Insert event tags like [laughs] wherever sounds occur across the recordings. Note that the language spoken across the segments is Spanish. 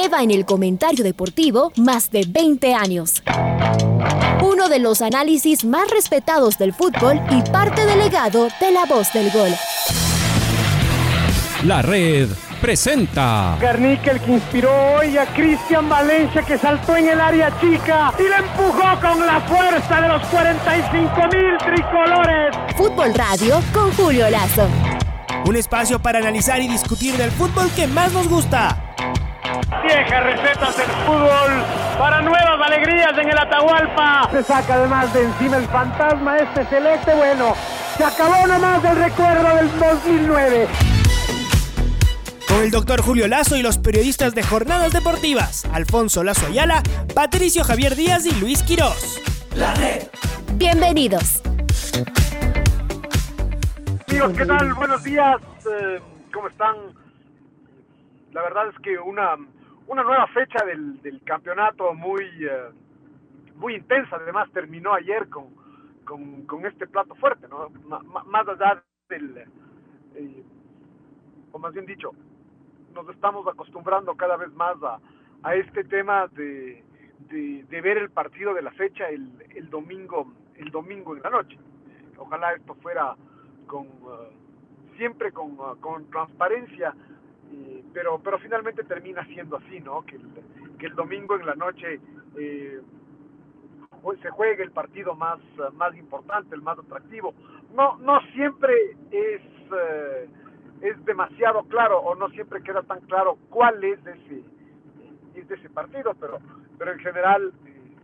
lleva en el comentario deportivo más de 20 años. Uno de los análisis más respetados del fútbol y parte delegado de la voz del gol. La red presenta. Garnica el que inspiró hoy a Cristian Valencia que saltó en el área chica y le empujó con la fuerza de los 45 mil tricolores. Fútbol Radio con Julio Lazo. Un espacio para analizar y discutir del fútbol que más nos gusta. Viejas recetas del fútbol para nuevas alegrías en el Atahualpa. Se saca además de encima el fantasma este celeste. Bueno, se acabó nomás del recuerdo del 2009 con el doctor Julio Lazo y los periodistas de Jornadas Deportivas, Alfonso Lazo Ayala, Patricio Javier Díaz y Luis Quirós. La red. Bienvenidos. Amigos, ¿qué tal? Buenos días. Eh, ¿Cómo están? La verdad es que una, una nueva fecha del, del campeonato muy, eh, muy intensa. Además, terminó ayer con, con, con este plato fuerte, ¿no? más allá del... Eh, o más bien dicho, nos estamos acostumbrando cada vez más a, a este tema de, de, ver el partido de la fecha el, el, domingo el domingo en la noche. Ojalá esto fuera con uh, siempre con, uh, con transparencia, pero pero finalmente termina siendo así, ¿no? Que el, que el domingo en la noche eh, se juegue el partido más más importante, el más atractivo. No no siempre es es demasiado claro o no siempre queda tan claro cuál es ese, es ese partido, pero, pero en general eh,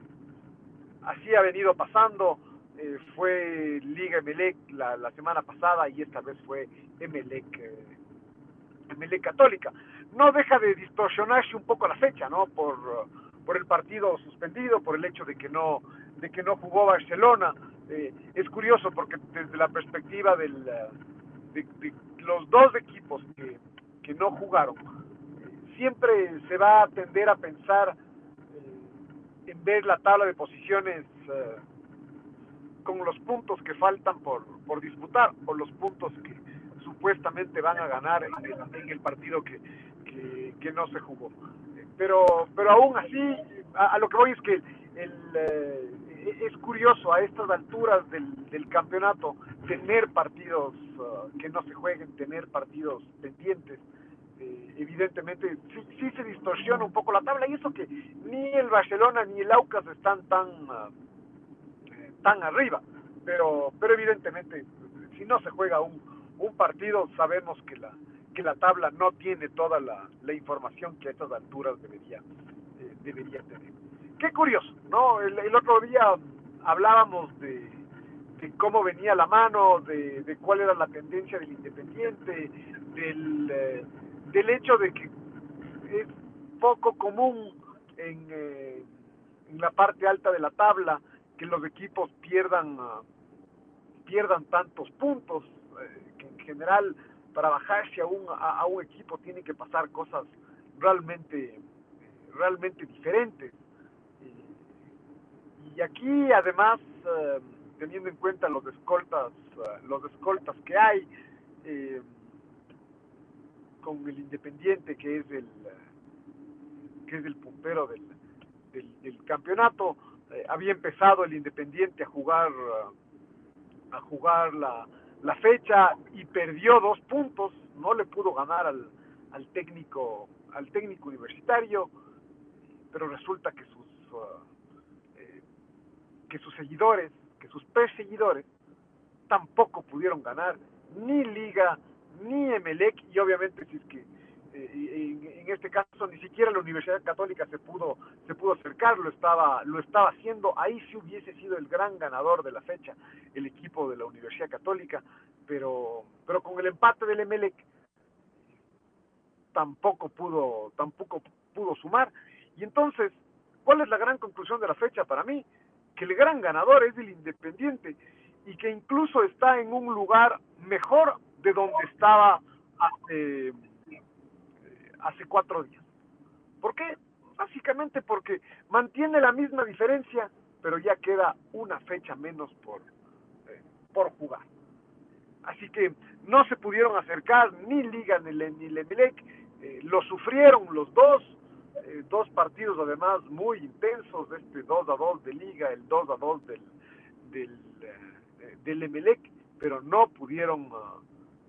así ha venido pasando. Eh, fue Liga Emelec la, la, semana pasada y esta vez fue Emelec, Emelec Católica. No deja de distorsionarse un poco la fecha, ¿no? Por, por el partido suspendido, por el hecho de que no, de que no jugó Barcelona. Eh, es curioso porque desde la perspectiva del, de, de, los dos equipos que, que no jugaron, siempre se va a tender a pensar eh, en ver la tabla de posiciones eh, con los puntos que faltan por, por disputar o los puntos que supuestamente van a ganar en el, el partido que, que, no se jugó. Pero, pero aún así, a, lo que voy es que eh, es curioso a estas alturas del, del campeonato tener partidos uh, que no se jueguen, tener partidos pendientes. Eh, evidentemente sí, sí, se distorsiona un poco la tabla y eso que ni el Barcelona ni el Aucas están tan uh, tan arriba, pero pero evidentemente si no se juega un, un partido sabemos que la que la tabla no tiene toda la, la información que a estas alturas debería eh, debería tener. Qué curioso, ¿no? El, otro día hablábamos de, de, cómo venía la mano, de, de, cuál era la tendencia del Independiente, del, eh, del hecho de que es poco común en, eh, en, la parte alta de la tabla que los equipos pierdan, uh, pierdan tantos puntos, general para bajarse a un, a, un equipo tienen que pasar cosas realmente, realmente diferentes. Y aquí además eh, teniendo en cuenta los escoltas uh, los escoltas que hay eh, con el Independiente que es el que es el puntero del, del, campeonato eh, había empezado el Independiente a jugar a jugar la, la fecha y perdió dos puntos no le pudo ganar al, al técnico al técnico universitario pero resulta que sus uh, que sus seguidores, que sus perseguidores, tampoco pudieron ganar ni Liga, ni Emelec, y obviamente si es que eh, en, en, este caso ni siquiera la Universidad Católica se pudo, se pudo acercar, lo estaba, lo estaba haciendo, ahí sí hubiese sido el gran ganador de la fecha, el equipo de la Universidad Católica, pero, pero con el empate del Emelec tampoco pudo, tampoco pudo sumar, y entonces, ¿cuál es la gran conclusión de la fecha para mí? que el gran ganador es el Independiente y que incluso está en un lugar mejor de donde estaba hace, hace cuatro días. ¿Por qué? Básicamente porque mantiene la misma diferencia, pero ya queda una fecha menos por, eh, por jugar. Así que no se pudieron acercar ni Liga ni, ni Lemelec, eh, lo sufrieron los dos, eh, dos partidos además muy intensos, este 2 a 2 de Liga, el 2 a 2 del, del, del Emelec, pero no pudieron, uh,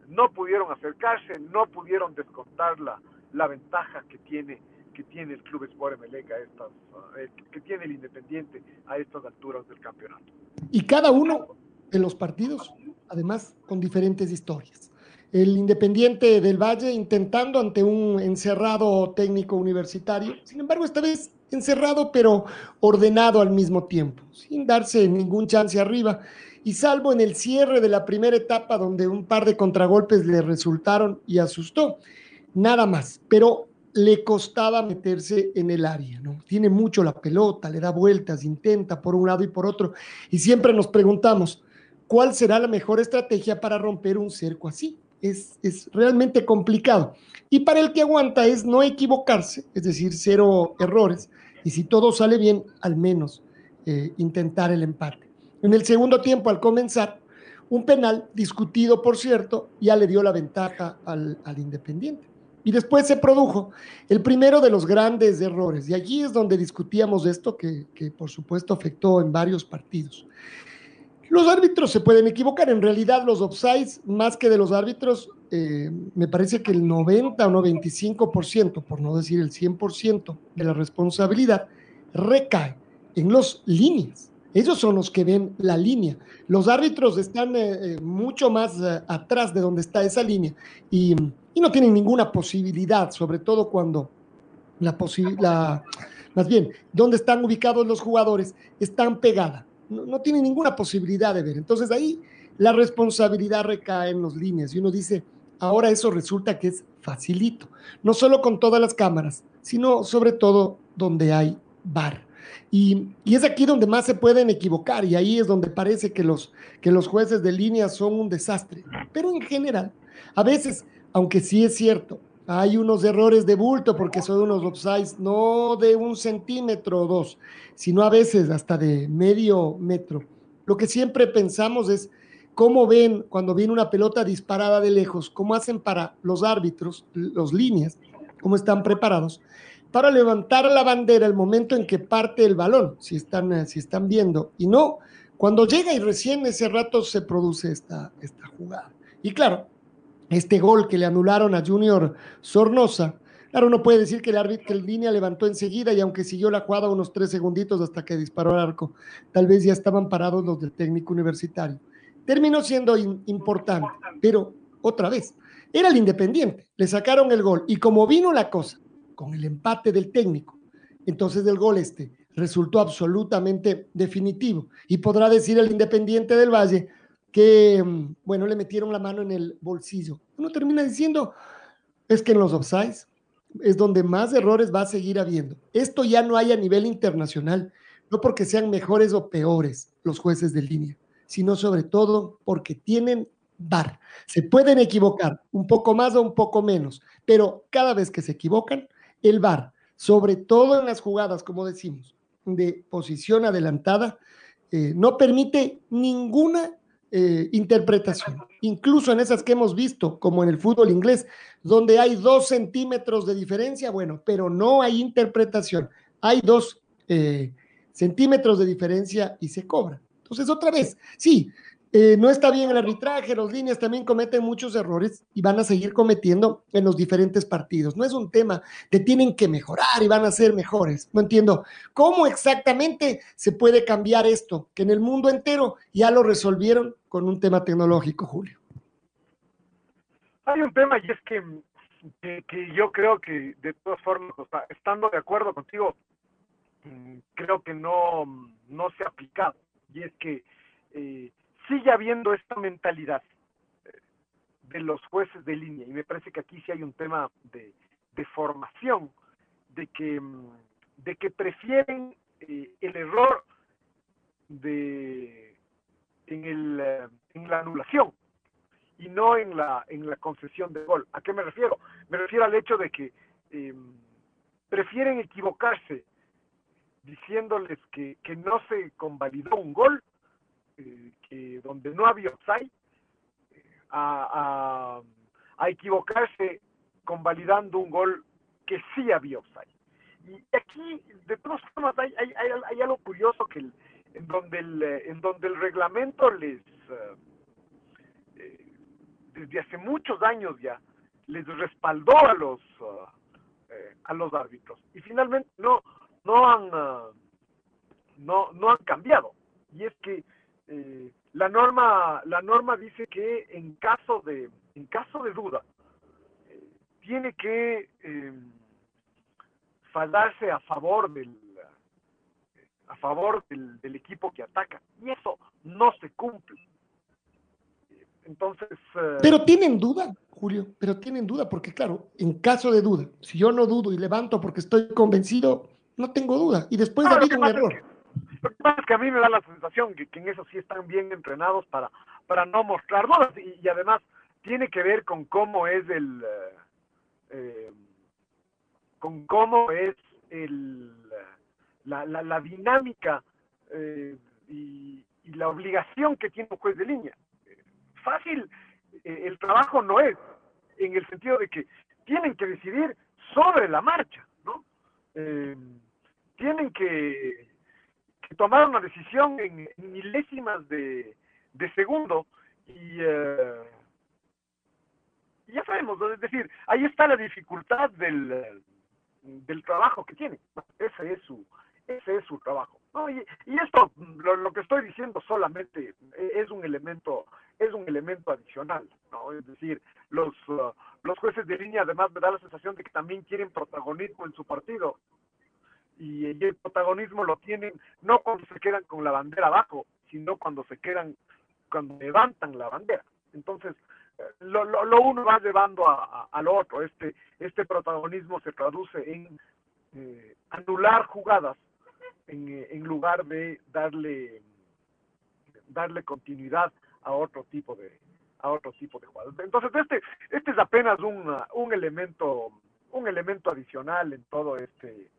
no pudieron acercarse, no pudieron descontar la, la ventaja que tiene que tiene el Club Sport Emelec a estas, uh, que tiene el Independiente a estas alturas del campeonato. Y cada uno de los partidos, además, con diferentes historias el Independiente del Valle intentando ante un encerrado técnico universitario. Sin embargo, esta vez encerrado pero ordenado al mismo tiempo, sin darse ningún chance arriba. Y salvo en el cierre de la primera etapa donde un par de contragolpes le resultaron y asustó, nada más. Pero le costaba meterse en el área, ¿no? Tiene mucho la pelota, le da vueltas, intenta por un lado y por otro. Y siempre nos preguntamos, ¿cuál será la mejor estrategia para romper un cerco así? es, realmente complicado. Y para el que aguanta es no equivocarse, es decir, cero errores. Y si todo sale bien, al menos eh, intentar el empate. En el segundo tiempo, al comenzar, un penal discutido, por cierto, ya le dio la ventaja al, Independiente. Y después se produjo el primero de los grandes errores. Y allí es donde discutíamos esto que, que por supuesto afectó en varios partidos. Los árbitros se pueden equivocar. En realidad, los offsides, más que de los árbitros, eh, me parece que el 90 o 95%, por no decir el 100% de la responsabilidad, recae en los líneas. Ellos son los que ven la línea. Los árbitros están eh, eh, mucho más atrás de donde está esa línea y, y, no tienen ninguna posibilidad, sobre todo cuando la posibilidad, más bien, donde están ubicados los jugadores, están pegadas no, tiene ninguna posibilidad de ver. Entonces ahí la responsabilidad recae en los líneas y uno dice, ahora eso resulta que es facilito, no solo con todas las cámaras, sino sobre todo donde hay bar. Y, es aquí donde más se pueden equivocar y ahí es donde parece que los, que los jueces de línea son un desastre. Pero en general, a veces, aunque sí es cierto, hay unos errores de bulto porque son unos offsides no de un centímetro o dos, sino a veces hasta de medio metro. Lo que siempre pensamos es cómo ven cuando viene una pelota disparada de lejos, cómo hacen para los árbitros, los líneas, cómo están preparados para levantar la bandera el momento en que parte el balón, si están, eh, si están viendo, y no cuando llega y recién ese rato se produce esta, esta jugada. Y claro, este gol que le anularon a Junior Sornosa. Claro, uno puede decir que el árbitro, el línea levantó enseguida y aunque siguió la jugada unos tres segunditos hasta que disparó al arco, tal vez ya estaban parados los del técnico universitario. Terminó siendo importante, pero otra vez, era el Independiente, le sacaron el gol y como vino la cosa con el empate del técnico, entonces el gol este resultó absolutamente definitivo y podrá decir el Independiente del Valle, que, mm, bueno, le metieron la mano en el bolsillo. Uno termina diciendo, es que en los offsides es donde más errores va a seguir habiendo. Esto ya no hay a nivel internacional, no porque sean mejores o peores los jueces de línea, sino sobre todo porque tienen bar. Se pueden equivocar un poco más o un poco menos, pero cada vez que se equivocan, el bar, sobre todo en las jugadas, como decimos, de posición adelantada, eh, no permite ninguna eh, interpretación, incluso en esas que hemos visto, como en el fútbol inglés, donde hay dos centímetros de diferencia, bueno, pero no hay interpretación, hay dos eh, centímetros de diferencia y se cobra. Entonces, otra vez, sí, eh, no está bien el arbitraje, los líneas también cometen muchos errores y van a seguir cometiendo en los diferentes partidos. No es un tema de tienen que mejorar y van a ser mejores. No entiendo cómo exactamente se puede cambiar esto, que en el mundo entero ya lo resolvieron con un tema tecnológico, Julio. Hay un tema y es que, que, yo creo que de todas formas, estando de acuerdo contigo, mm, creo que no, no se ha aplicado. Y es que eh, sigue habiendo esta mentalidad eh, de los jueces de línea, y me parece que aquí sí hay un tema de, formación, de que, mm, de que prefieren eh, el error de, en, el, eh, en la anulación y no en la, en la concesión de gol. ¿A qué me refiero? Me refiero al hecho de que prefieren equivocarse diciéndoles que, que no se convalidó un gol eh, donde no había offside a, a, equivocarse convalidando un gol que sí había offside. y aquí, de todas formas, hay, hay, hay, algo curioso que en, donde el, en donde el reglamento les, desde hace muchos años ya, les respaldó a los, a los árbitros. Y finalmente no, no han, no, no han cambiado. Y es que eh, la norma la norma dice que en caso de en caso de duda eh, tiene que eh, fallarse a favor del a favor del, del, equipo que ataca. Y eso no se cumple. Entonces pero tienen duda Julio pero tienen duda porque claro en caso de duda si yo no dudo y levanto porque estoy convencido no tengo duda. Y después ha habido un error lo que pasa es que a mí me da la sensación que, en eso sí están bien entrenados para, para no mostrar dudas y, además tiene que ver con cómo es el eh, eh, con cómo es el la, la, dinámica eh, y, la obligación que tiene un juez de línea. Fácil el trabajo no es, en el sentido de que tienen que decidir sobre la marcha, ¿no? tienen que que tomaron una decisión en, milésimas de, segundo y eh, ya sabemos, es decir, ahí está la dificultad del, del trabajo que tiene. Ese es su, ese es su trabajo. Y, esto, lo, que estoy diciendo solamente es un elemento, es un elemento adicional, ¿no? Es decir, los, uh, los jueces de línea además me da la sensación de que también quieren protagonismo en su partido y, el protagonismo lo tienen no cuando se quedan con la bandera abajo, sino cuando se quedan, cuando levantan la bandera. Entonces, eh, lo, lo, uno va llevando a, al otro. Este, este protagonismo se traduce en eh, anular jugadas en, eh, en, lugar de darle darle continuidad a otro tipo de a otro tipo de jugadas. Entonces este este es apenas un, un elemento un elemento adicional en todo este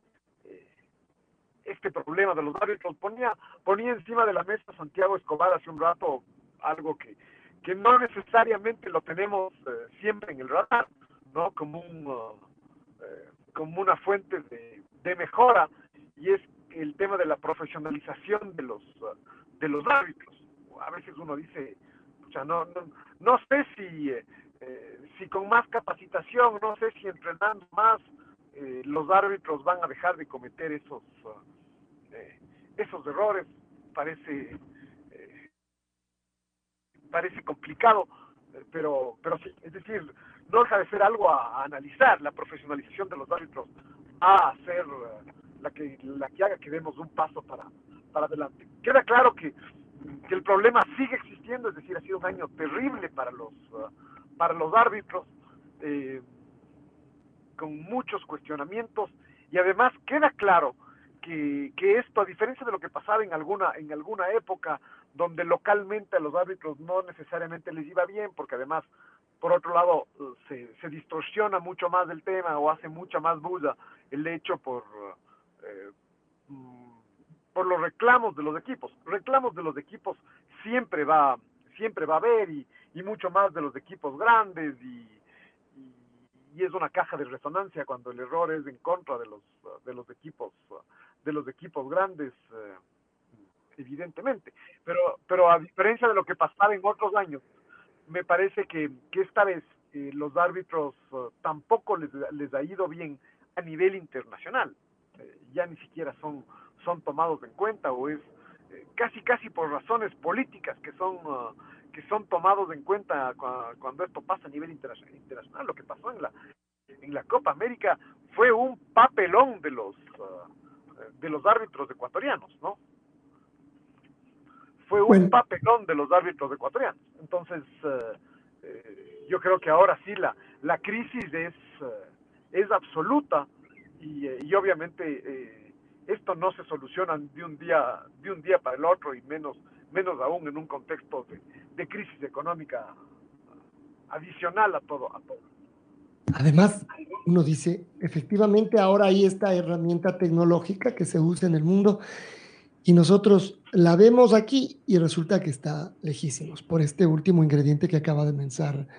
este problema de los árbitros. Ponía, ponía encima de la mesa Santiago Escobar hace un rato algo que, que no necesariamente lo tenemos eh, siempre en el radar, ¿no? Como, un, uh, eh, como una fuente de, mejora, y es el tema de la profesionalización de los, uh, de los árbitros. A veces uno dice, o no, no, no sé si, eh, si con más capacitación, no sé si entrenando más, los árbitros van a dejar de cometer esos, uh, eh, esos errores parece eh, parece complicado eh, pero pero sí es decir no deja de ser algo a, analizar. La profesionalización de los árbitros a ser la que la que haga que demos un paso para para adelante. Queda claro que, que el problema sigue existiendo es decir ha sido un año terrible para los para los árbitros con muchos cuestionamientos y además queda claro que, esto, a diferencia de lo que pasaba en alguna, en alguna época, donde localmente a los árbitros no necesariamente les iba bien, porque además, por otro lado, se, se distorsiona mucho más el tema o hace mucha más bulla el hecho por, eh, mm, por los reclamos de los equipos. Reclamos de los equipos siempre va, siempre va a haber y, mucho más de los equipos grandes y, y es una caja de resonancia cuando el error es en contra de los de los equipos de los equipos grandes, eh, evidentemente. Pero, pero a diferencia de lo que pasaba en otros años, me parece que, que esta vez eh, los árbitros eh, tampoco les, les, ha ido bien a nivel internacional. ya ni siquiera son, son tomados en cuenta o es casi casi por razones políticas que son que son tomados en cuenta cuando, esto pasa a nivel internacional. Lo que pasó en la en la Copa América fue un papelón de los de los árbitros ecuatorianos, ¿no? Fue un papelón de los árbitros ecuatorianos. Entonces, eh, eh, yo creo que ahora sí la, la crisis es, eh, es absoluta y, y obviamente esto no se soluciona de un día de un día para el otro y menos menos aún en un contexto de, de crisis económica adicional a todo a todo. Además, uno dice, efectivamente ahora hay esta herramienta tecnológica que se usa en el mundo y nosotros la vemos aquí y resulta que está lejísimos por este último ingrediente que acaba de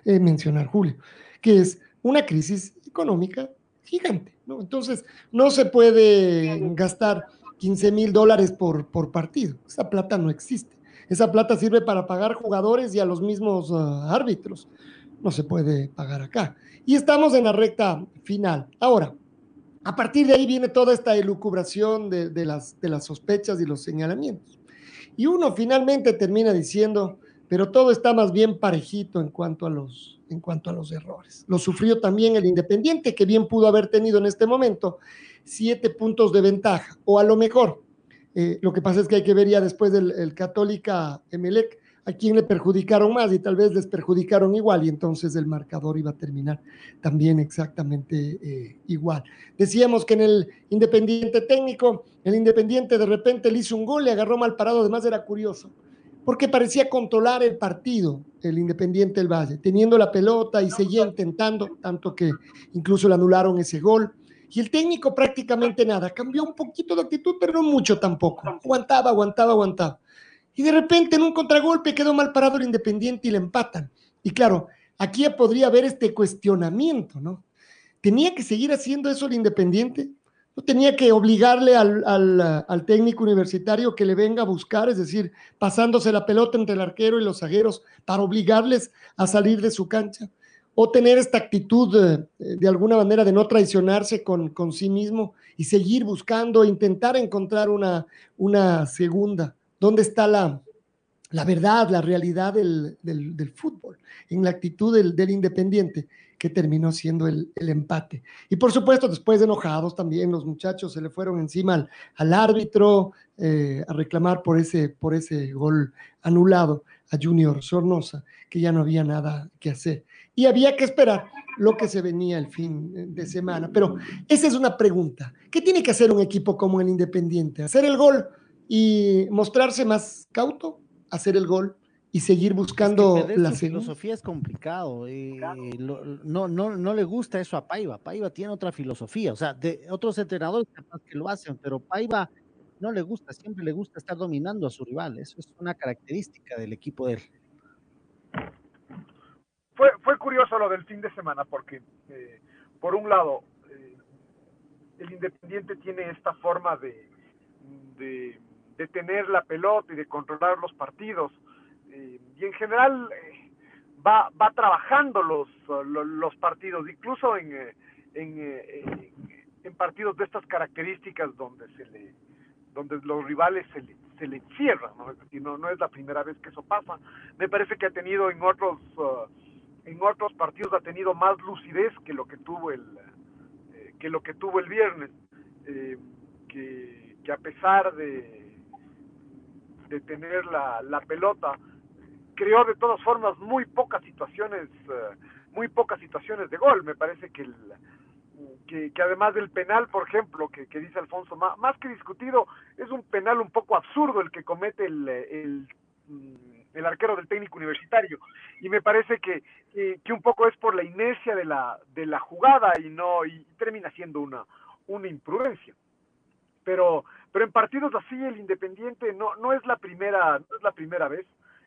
eh, mencionar Julio, que es una crisis económica gigante. ¿no? Entonces, no se puede gastar 15 mil dólares por, por partido. Esa plata no existe. Esa plata sirve para pagar jugadores y a los mismos ah, árbitros. No se puede pagar acá. Y estamos en la recta final. Ahora, a partir de ahí viene toda esta elucubración de, las, de las sospechas y los señalamientos. Y uno finalmente termina diciendo, pero todo está más bien parejito en cuanto a los, en cuanto a los errores. Lo sufrió también el Independiente, que bien pudo haber tenido en este momento siete puntos de ventaja, o a lo mejor. Eh, lo que pasa es que hay que ver ya después del el Católica Emelec a quién le perjudicaron más y tal vez les perjudicaron igual y entonces el marcador iba a terminar también exactamente eh, igual. Decíamos que en el Independiente técnico, el Independiente de repente le hizo un gol, le agarró mal parado, además era curioso, porque parecía controlar el partido, el Independiente del Valle, teniendo la pelota y seguía intentando, tanto que incluso le anularon ese gol. Y el técnico prácticamente nada, cambió un poquito de actitud, pero no mucho tampoco. Aguantaba, aguantaba, aguantaba y de repente en un contragolpe quedó mal parado el Independiente y le empatan. Y claro, aquí podría haber este cuestionamiento, ¿no? ¿Tenía que seguir haciendo eso el Independiente? ¿No tenía que obligarle al, al, técnico universitario que le venga a buscar, es decir, pasándose la pelota entre el arquero y los zagueros para obligarles a salir de su cancha? ¿O tener esta actitud de, de alguna manera de no traicionarse con, con sí mismo y seguir buscando, intentar encontrar una, una segunda? ¿Dónde está la, la verdad, la realidad del, del, fútbol? En la actitud del, del Independiente, que terminó siendo el, el, empate. Y por supuesto, después de enojados también, los muchachos se le fueron encima al, al árbitro eh, a reclamar por ese, por ese gol anulado a Junior Sornosa, que ya no había nada que hacer. Y había que esperar lo que se venía el fin de semana. Pero esa es una pregunta. ¿Qué tiene que hacer un equipo como el Independiente? ¿Hacer el gol y mostrarse más cauto, hacer el gol y seguir buscando es que la filosofía es complicado. Eh, lo, no, no, no le gusta eso a Paiva. Paiva tiene otra filosofía. O sea, de otros entrenadores capaz que lo hacen, pero Paiva no le gusta, siempre le gusta estar dominando a su rival. Eso es una característica del equipo de él. Fue, fue curioso lo del fin de semana, porque eh, por un lado, eh, el Independiente tiene esta forma de, de de tener la pelota y de controlar los partidos. Eh, y en general eh, va, va trabajando los, los, partidos, incluso en, eh, en, en, partidos de estas características donde se le donde los rivales se le, se le encierran. Es no, no es la primera vez que eso pasa. Me parece que ha tenido en otros uh, en otros partidos ha tenido más lucidez que lo que tuvo el que lo que tuvo el viernes, que a pesar de de tener la, la pelota, creó de todas formas muy pocas situaciones, uh, muy pocas situaciones de gol. Me parece que, el, que, que, además del penal, por ejemplo, que, que dice Alfonso, más, que discutido, es un penal un poco absurdo el que comete el, el, mm, el arquero del técnico universitario. Y me parece que, que, un poco es por la inercia de la, de la jugada y no y termina siendo una, una imprudencia. Pero pero en partidos así el Independiente no no es la primera no es la primera vez.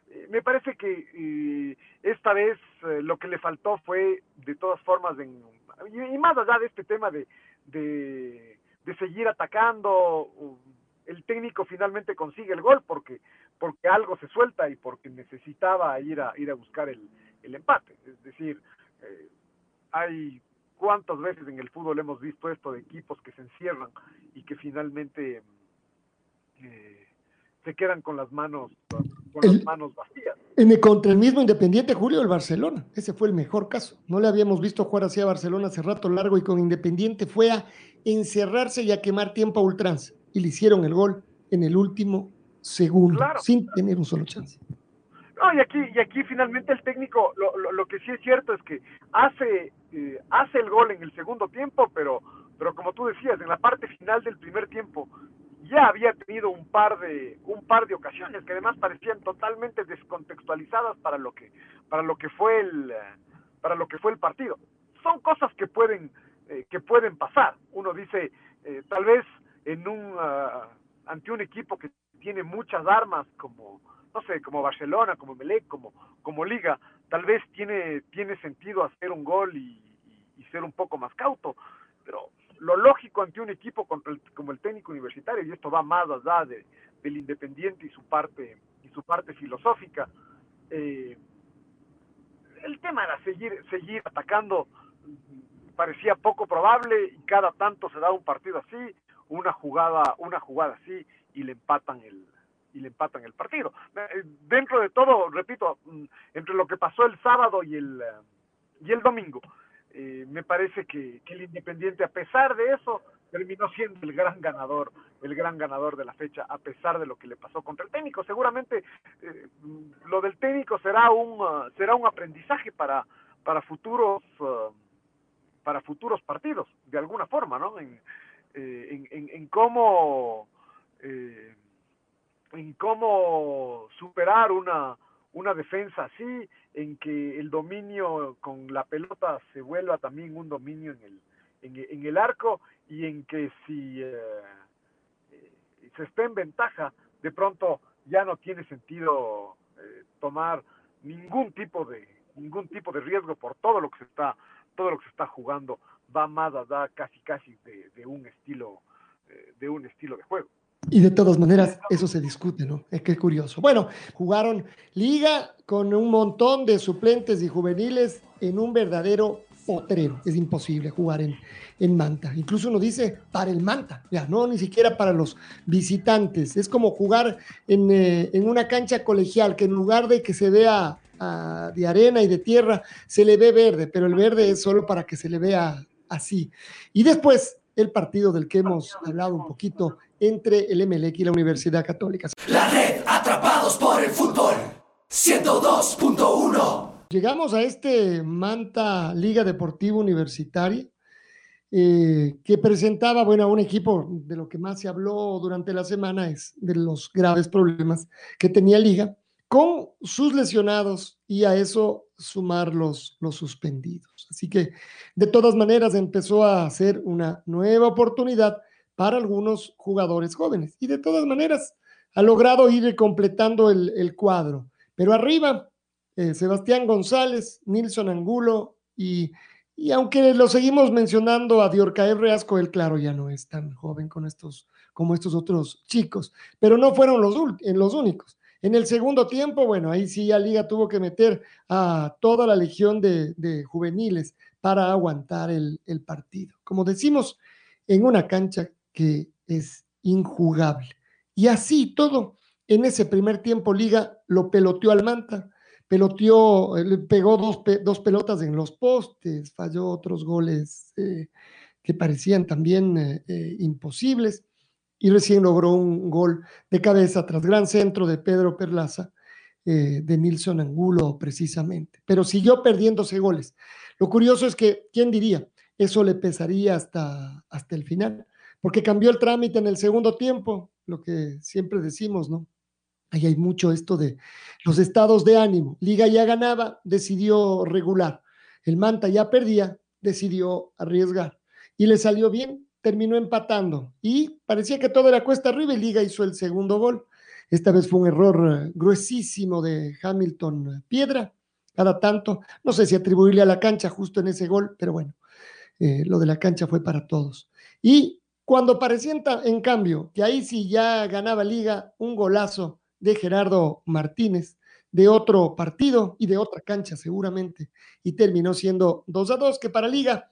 Eh, me parece que eh, esta vez eh, lo que le faltó fue de todas formas en, y, más allá de este tema de de, de seguir atacando el técnico finalmente consigue el gol porque porque algo se suelta y porque necesitaba ir a ir a buscar el, el empate. Es decir hay cuántas veces en el fútbol hemos visto esto de equipos que se encierran y que finalmente eh, se quedan con las manos con el, las manos vacías. En el, contra el mismo Independiente Julio el Barcelona, ese fue el mejor caso. No le habíamos visto jugar así a Barcelona hace rato largo y con Independiente fue a encerrarse y a quemar tiempo a ultranza y le hicieron el gol en el último segundo claro. sin tener un solo chance. No, y aquí, y aquí finalmente el técnico, lo, lo, lo que sí es cierto es que hace, eh, hace el gol en el segundo tiempo, pero, pero como tú decías, en la parte final del primer tiempo ya había tenido un par de un par de ocasiones que además parecían totalmente descontextualizadas para lo que para lo que fue el para lo que fue el partido. Son cosas que pueden eh, que pueden pasar. Uno dice eh, tal vez en un uh, ante un equipo que tiene muchas armas como no sé, como Barcelona, como Melec, como, como Liga, tal vez tiene, tiene sentido hacer un gol y, ser un poco más cauto, pero lo técnico ante un equipo como el técnico universitario, y esto va más allá de, del independiente y su parte, y su parte filosófica. Eh, el tema era seguir, seguir atacando, parecía poco probable, y cada tanto se da un partido así, una jugada, una jugada así, y le empatan el, y le empatan el partido. Eh, dentro de todo, repito, mm, entre lo que pasó el sábado y el, y el domingo, eh, me parece que, el Independiente, a pesar de eso, terminó siendo el gran ganador, el gran ganador de la fecha, a pesar de lo que le pasó contra el técnico. Seguramente eh, lo del técnico será un uh, será un aprendizaje para para futuros uh, para futuros partidos, de alguna forma, ¿no? En, en, en, cómo en cómo superar una, una defensa así, en que el dominio con la pelota se vuelva también un dominio en el, en, el arco y en que si eh, eh, se esté en ventaja, de pronto ya no tiene sentido eh, tomar ningún tipo de ningún tipo de riesgo por todo lo que se está todo lo que se está jugando va más allá casi casi de, de un estilo de un estilo de juego. Y de todas maneras, eso se discute, ¿no? Es que curioso. Bueno, jugaron liga con un montón de suplentes y juveniles en un verdadero potrero. Es imposible jugar en, en Manta. Incluso uno dice para el Manta, ya, no ni siquiera para los visitantes. Es como jugar en, eh, en una cancha colegial, que en lugar de que se vea ah, de arena y de tierra, se le ve verde, pero el verde es solo para que se le vea así. Y después, el partido del que hemos hablado un poquito entre el MLEC y la Universidad Católica. La red Atrapados por el Fútbol 102.1. Llegamos a este Manta Liga Deportiva Universitaria eh, que presentaba, bueno, a un equipo de lo que más se habló durante la semana es de los graves problemas que tenía Liga con sus lesionados y a eso sumar los, los suspendidos. Así que de todas maneras empezó a ser una nueva oportunidad para algunos jugadores jóvenes. Y de todas maneras, ha lorado ir completando el, cuadro. Pero arriba, eh, Sebastián González, Nilson Angulo y, aunque lo seguimos mencionando a Diorcaer Reasco, él claro ya no es tan joven con estos, como estos otros chicos, pero no fueron los, únicos. En el segundo tiempo, bueno, ahí sí ya Liga tuvo que meter a toda la legión de, juveniles para aguantar el partido. Como decimos, en una cancha que es injugable. Y así todo, en ese primer tiempo Liga lo peloteó al Manta, peloteó, le pegó dos, dos pelotas en los postes, falló otros goles eh, que parecían también eh, eh, imposibles y recién logró un gol de cabeza tras gran centro de Pedro Perlaza, de Nilson Angulo precisamente, pero siguió perdiéndose goles. Lo curioso es que, ¿quién diría? Eso le pesaría hasta, hasta el final porque cambió el trámite en el segundo tiempo, lo que siempre decimos, ¿no? Ahí hay mucho esto de los estados de ánimo. Liga ya ganaba, decidió regular. El Manta ya perdía, decidió arriesgar. Y le salió bien, terminó empatando. Y parecía que todo era cuesta arriba y Liga hizo el segundo gol. Esta vez fue un error eh, gruesísimo de Hamilton Piedra. Cada tanto, no sé si atribuirle a la cancha justo en ese gol, pero bueno, eh, lo de la cancha fue para todos. Y cuando parecía en, cambio que ahí sí ya ganaba liga un golazo de Gerardo Martínez de otro partido y de otra cancha seguramente y terminó siendo 2 a 2 que para liga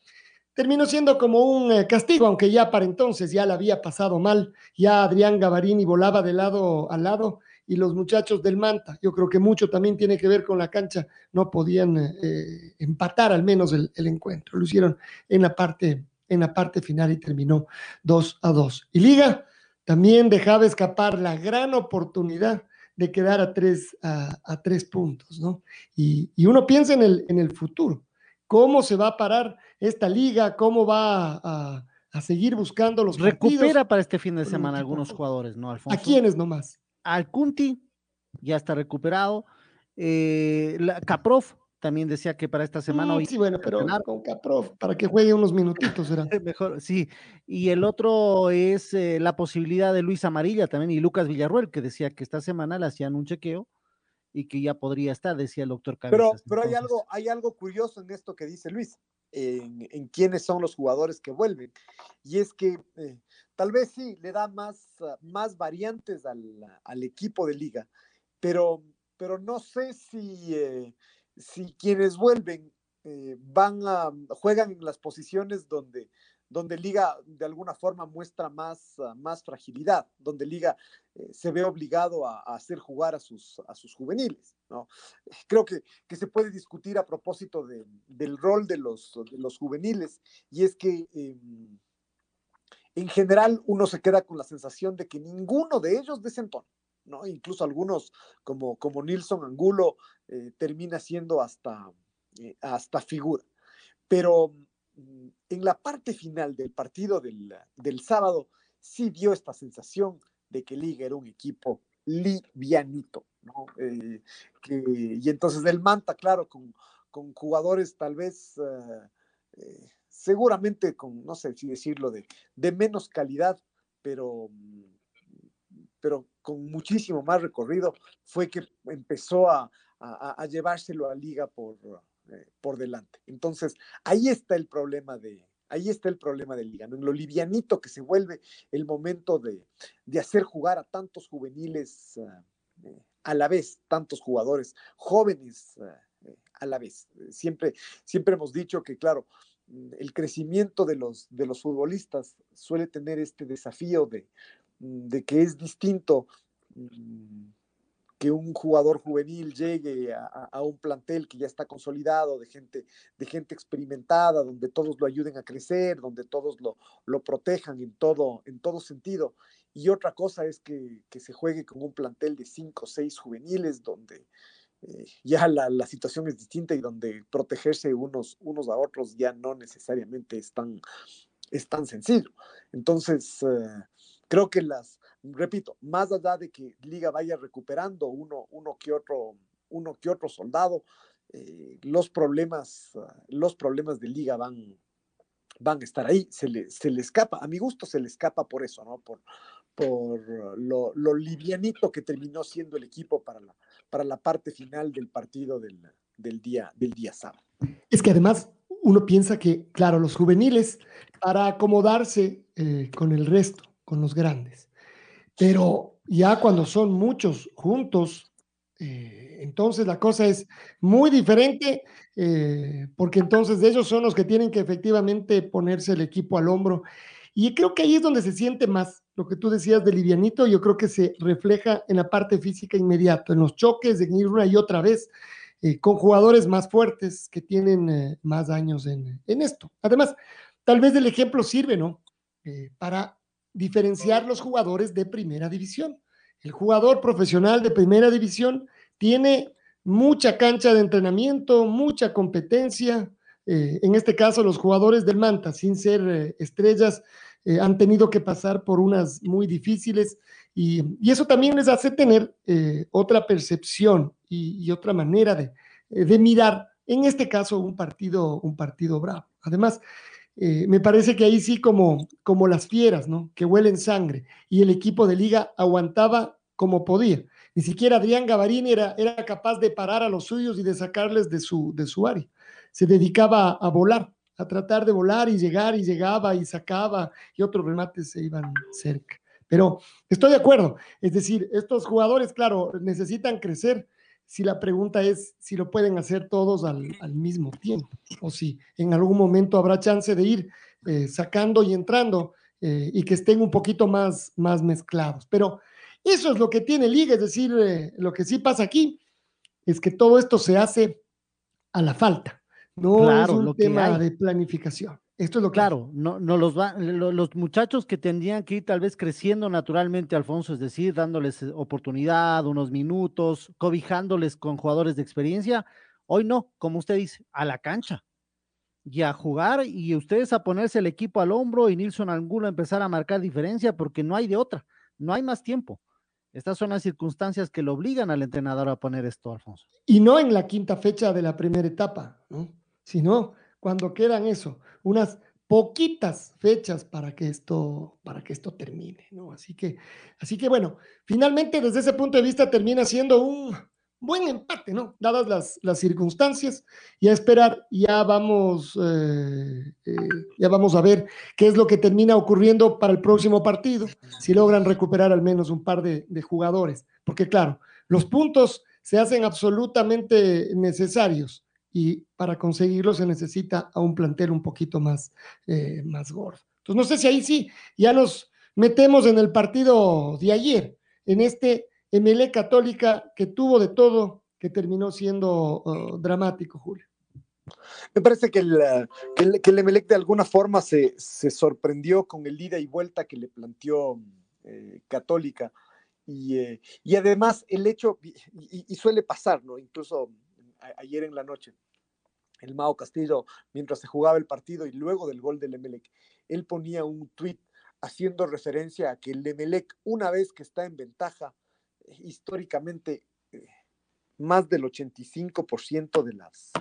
terminó siendo como un eh, castigo, aunque ya para entonces ya la había pasado mal, ya Adrián Gavarini volaba de lado a lado y los muchachos del Manta, yo creo que mucho también tiene que ver con la cancha, no podían eh, empatar al menos el, el, encuentro, lo hicieron en la parte en la parte final y terminó 2 a 2. Y Liga también dejaba escapar la gran oportunidad de quedar a tres, a, tres puntos, ¿no? Y, uno piensa en el, en el futuro, cómo se va a parar esta liga, cómo va a, seguir buscando los Recupera para este fin de semana algunos jugadores, ¿no, Alfonso? ¿A quiénes nomás? Al Cunti, ya está recuperado. Eh, la, también decía que para esta semana. Mm, sí, bueno, pero con Caprof, para que juegue unos minutitos, será. [laughs] Mejor, sí. Y el otro es eh, la posibilidad de Luis Amarilla también y Lucas Villarruel, que decía que esta semana le hacían un chequeo y que ya podría estar, decía el doctor Cabezas. Pero, pero hay algo, hay algo curioso en esto que dice Luis. en, quiénes son los jugadores que vuelven. Y es que eh, tal vez sí le da más, ah, más variantes al, equipo de liga, pero, pero no sé si, eh, si quienes vuelven eh, van a, juegan en las posiciones donde, donde Liga de alguna forma muestra más, ah, más fragilidad, donde Liga eh, se ve obligado a, hacer jugar a sus, a sus juveniles. ¿no? Creo que, que se puede discutir a propósito del rol de los, de los juveniles, y es que em, en general uno se queda con la sensación de que ninguno de ellos desentona. ¿No? Incluso algunos, como, como Nilson Angulo, eh, termina siendo hasta, eh, hasta figura. Pero Mm, en la parte final del partido del, sábado, sí dio esta sensación de que Liga era un equipo livianito, ¿no? Eh, y entonces el Manta, claro, con, jugadores tal vez, eh, seguramente con, no sé si decirlo, de, de menos calidad, pero, mm, pero con muchísimo más recorrido, fue que empezó a, a llevárselo a Liga por, eh, por delante. Entonces, ahí está el problema de, ahí está el problema del Liga, en lo livianito que se vuelve el momento de, hacer jugar a tantos juveniles ah, eh, a la vez, tantos jugadores jóvenes ah, eh, a la vez. Siempre, siempre hemos dicho que, claro, el crecimiento de los, de los futbolistas suele tener este desafío de, de que es distinto mm, que un jugador juvenil llegue a, un plantel que ya está consolidado, de gente, de gente experimentada, donde todos lo ayuden a crecer, donde todos lo, lo protejan en todo, en todo sentido. Y otra cosa es que, se juegue con un plantel de cinco o seis juveniles, donde eh, ya la, situación es distinta y donde protegerse unos, unos a otros ya no necesariamente es tan, es tan sencillo. Entonces, eh, creo que las, repito, más allá de que Liga vaya recuperando uno, uno, que, otro, uno que otro soldado, eh, los, problemas, ah, los problemas de Liga van, van a estar ahí. Se le, se le escapa, a mi gusto se le escapa por eso, ¿no? Por, por lo, livianito que terminó siendo el equipo para la, para la parte final del partido del, del, día, del día sábado. Es que además uno piensa que, claro, los juveniles, para acomodarse eh, con el resto, con los grandes, pero ya cuando son muchos juntos, eh, entonces la cosa es muy diferente, eh, porque entonces ellos son los que tienen que efectivamente ponerse el equipo al hombro. Y creo que ahí es donde se siente más lo que tú decías de Livianito, yo creo que se refleja en la parte física inmediata, en los choques, de ir una y otra vez, eh, con jugadores más fuertes que tienen más años en, en, esto. Además, tal vez el ejemplo sirve, ¿no? para diferenciar los jugadores de primera división. El jugador profesional de primera división tiene mucha cancha de entrenamiento, mucha competencia. Eh, en este caso, los jugadores del Manta, sin ser eh, estrellas, eh, han tenido que pasar por unas muy difíciles y, eso también les hace tener otra percepción y, otra manera de, de, mirar, en este caso, un partido, un partido bravo. Además, eh, me parece que ahí sí como, como las fieras, ¿no? Que huelen sangre. Y el equipo de liga aguantaba como podía. Ni siquiera Adrián Gavarini era, era capaz de parar a los suyos y de sacarles de su, de su área. Se dedicaba a, volar, a tratar de volar y llegar y llegaba y sacaba y otros remates se iban cerca. Pero estoy de acuerdo. Es decir, estos jugadores, claro, necesitan crecer si la pregunta es si lo pueden hacer todos al, mismo tiempo o si en algún momento habrá chance de ir eh, sacando y entrando eh, y que estén un poquito más, más mezclados. Pero eso es lo que tiene Liga, es decir, eh, lo que sí pasa aquí es que todo esto se hace a la falta, no es un tema de planificación. Esto es lo claro, no, no los, va, los muchachos que tendrían que ir tal vez creciendo naturalmente, Alfonso, es decir, dándoles eh, oportunidad, unos minutos, cobijándoles con jugadores de experiencia, hoy no, como usted dice, a la cancha y a jugar y ustedes a ponerse el equipo al hombro y Nilson Angulo a empezar a marcar diferencia porque no hay de otra, no hay más tiempo. Estas son las circunstancias que lo obligan al entrenador a poner esto, Alfonso. Y no en la quinta fecha de la primera etapa, ¿no? Sino cuando quedan eso, unas poquitas fechas para que esto, para que esto termine, ¿no? Así que, así que bueno, finalmente desde ese punto de vista termina siendo un, buen empate, ¿no? Dadas las, las circunstancias, y a esperar, ya vamos, eh, eh, ya vamos a ver qué es lo que termina ocurriendo para el próximo partido, si logran recuperar al menos un par de, de jugadores, porque claro, los puntos se hacen absolutamente necesarios y para conseguirlo se necesita a un plantel un poquito más, eh, más gordo. Entonces, no sé si ahí sí, ya nos metemos en el partido de ayer, en este MLE Católica que tuvo de todo, que terminó siendo uh, dramático, Julio. Me parece que el, que el, que el Emelec de alguna forma se, se, sorprendió con el ida y vuelta que le planteó eh, Católica. Y, eh, y, además el hecho, y, y, suele pasar, ¿no? Incluso ayer en la noche, el Mao Castillo, mientras se jugaba el partido y luego del gol del Emelec, él ponía un tuit haciendo referencia a que el Emelec, una vez que está en ventaja, históricamente eh, más del 85% de las,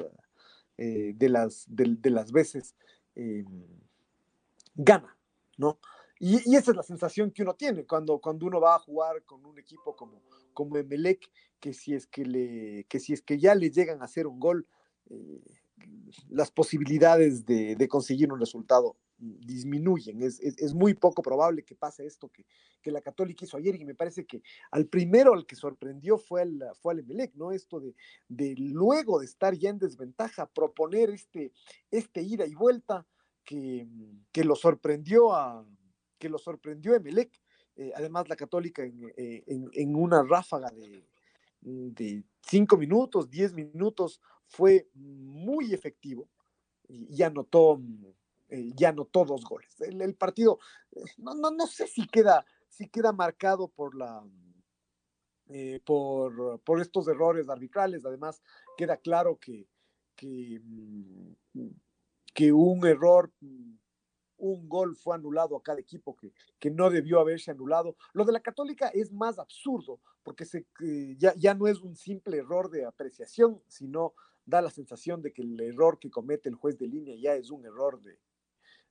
eh, de, las, de, de las veces eh, gana, ¿no? Y, y, esa es la sensación que uno tiene cuando, cuando uno va a jugar con un equipo como, como Emelec, que si, es que, le, que si es que ya le llegan a hacer un gol, eh, las posibilidades de, de, conseguir un resultado disminuyen. Es, es, muy poco probable que pase esto que, que, la Católica hizo ayer y me parece que al primero al que sorprendió fue al, fue al Emelec, ¿no? Esto de, de, luego de estar ya en desventaja, proponer este, este ida y vuelta que, que lo sorprendió a que lo sorprendió Emelec. Eh, además, la Católica eh, en, en una ráfaga de, de cinco minutos, diez minutos, fue muy efectivo y, y anotó eh, ya anotó dos goles. El, el partido, eh, no, no, no, sé si queda, si queda marcado por la eh, por, por, estos errores arbitrales. Además, queda claro que, que, mm, un error, mm, un gol fue anulado a cada equipo que, que, no debió haberse anulado. Lo de la Católica es más absurdo, porque se, ya, ya no es un simple error de apreciación, sino da la sensación de que el error que comete el juez de línea ya es un error de,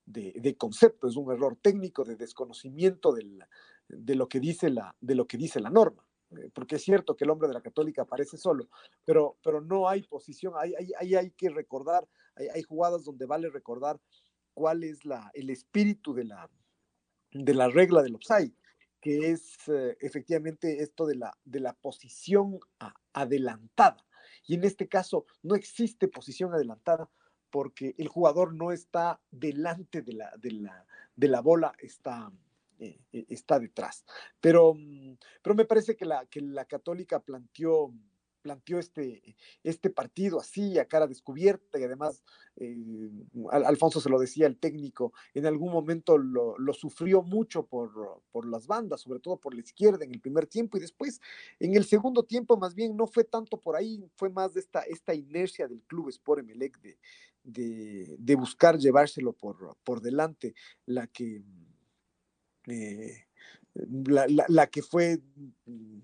de, de, concepto, es un error técnico de desconocimiento del, de, lo que dice la, de lo que dice la norma. Eh, porque es cierto que el hombre de la católica aparece solo, pero, pero no hay posición, hay, hay, hay, que recordar, hay, jugadas donde vale recordar cuál es la, el espíritu de la, de la regla del offside, que es eh, efectivamente esto de la, de la posición adelantada. Y en este caso no existe posición adelantada porque el jugador no está delante de la, de la, de la bola, está, eh, está detrás. Pero, mm, pero me parece que la, que la Católica planteó, planteó este, este partido así, a cara descubierta, y además, eh, Alfonso se lo decía el técnico, en algún momento lo, lo, sufrió mucho por, por las bandas, sobre todo por la izquierda en el primer tiempo, y después en el segundo tiempo más bien no fue tanto por ahí, fue más de esta, esta inercia del club Sport Emelec de, de, buscar llevárselo por, por delante, la que, eh, la, la, la, que fue mm,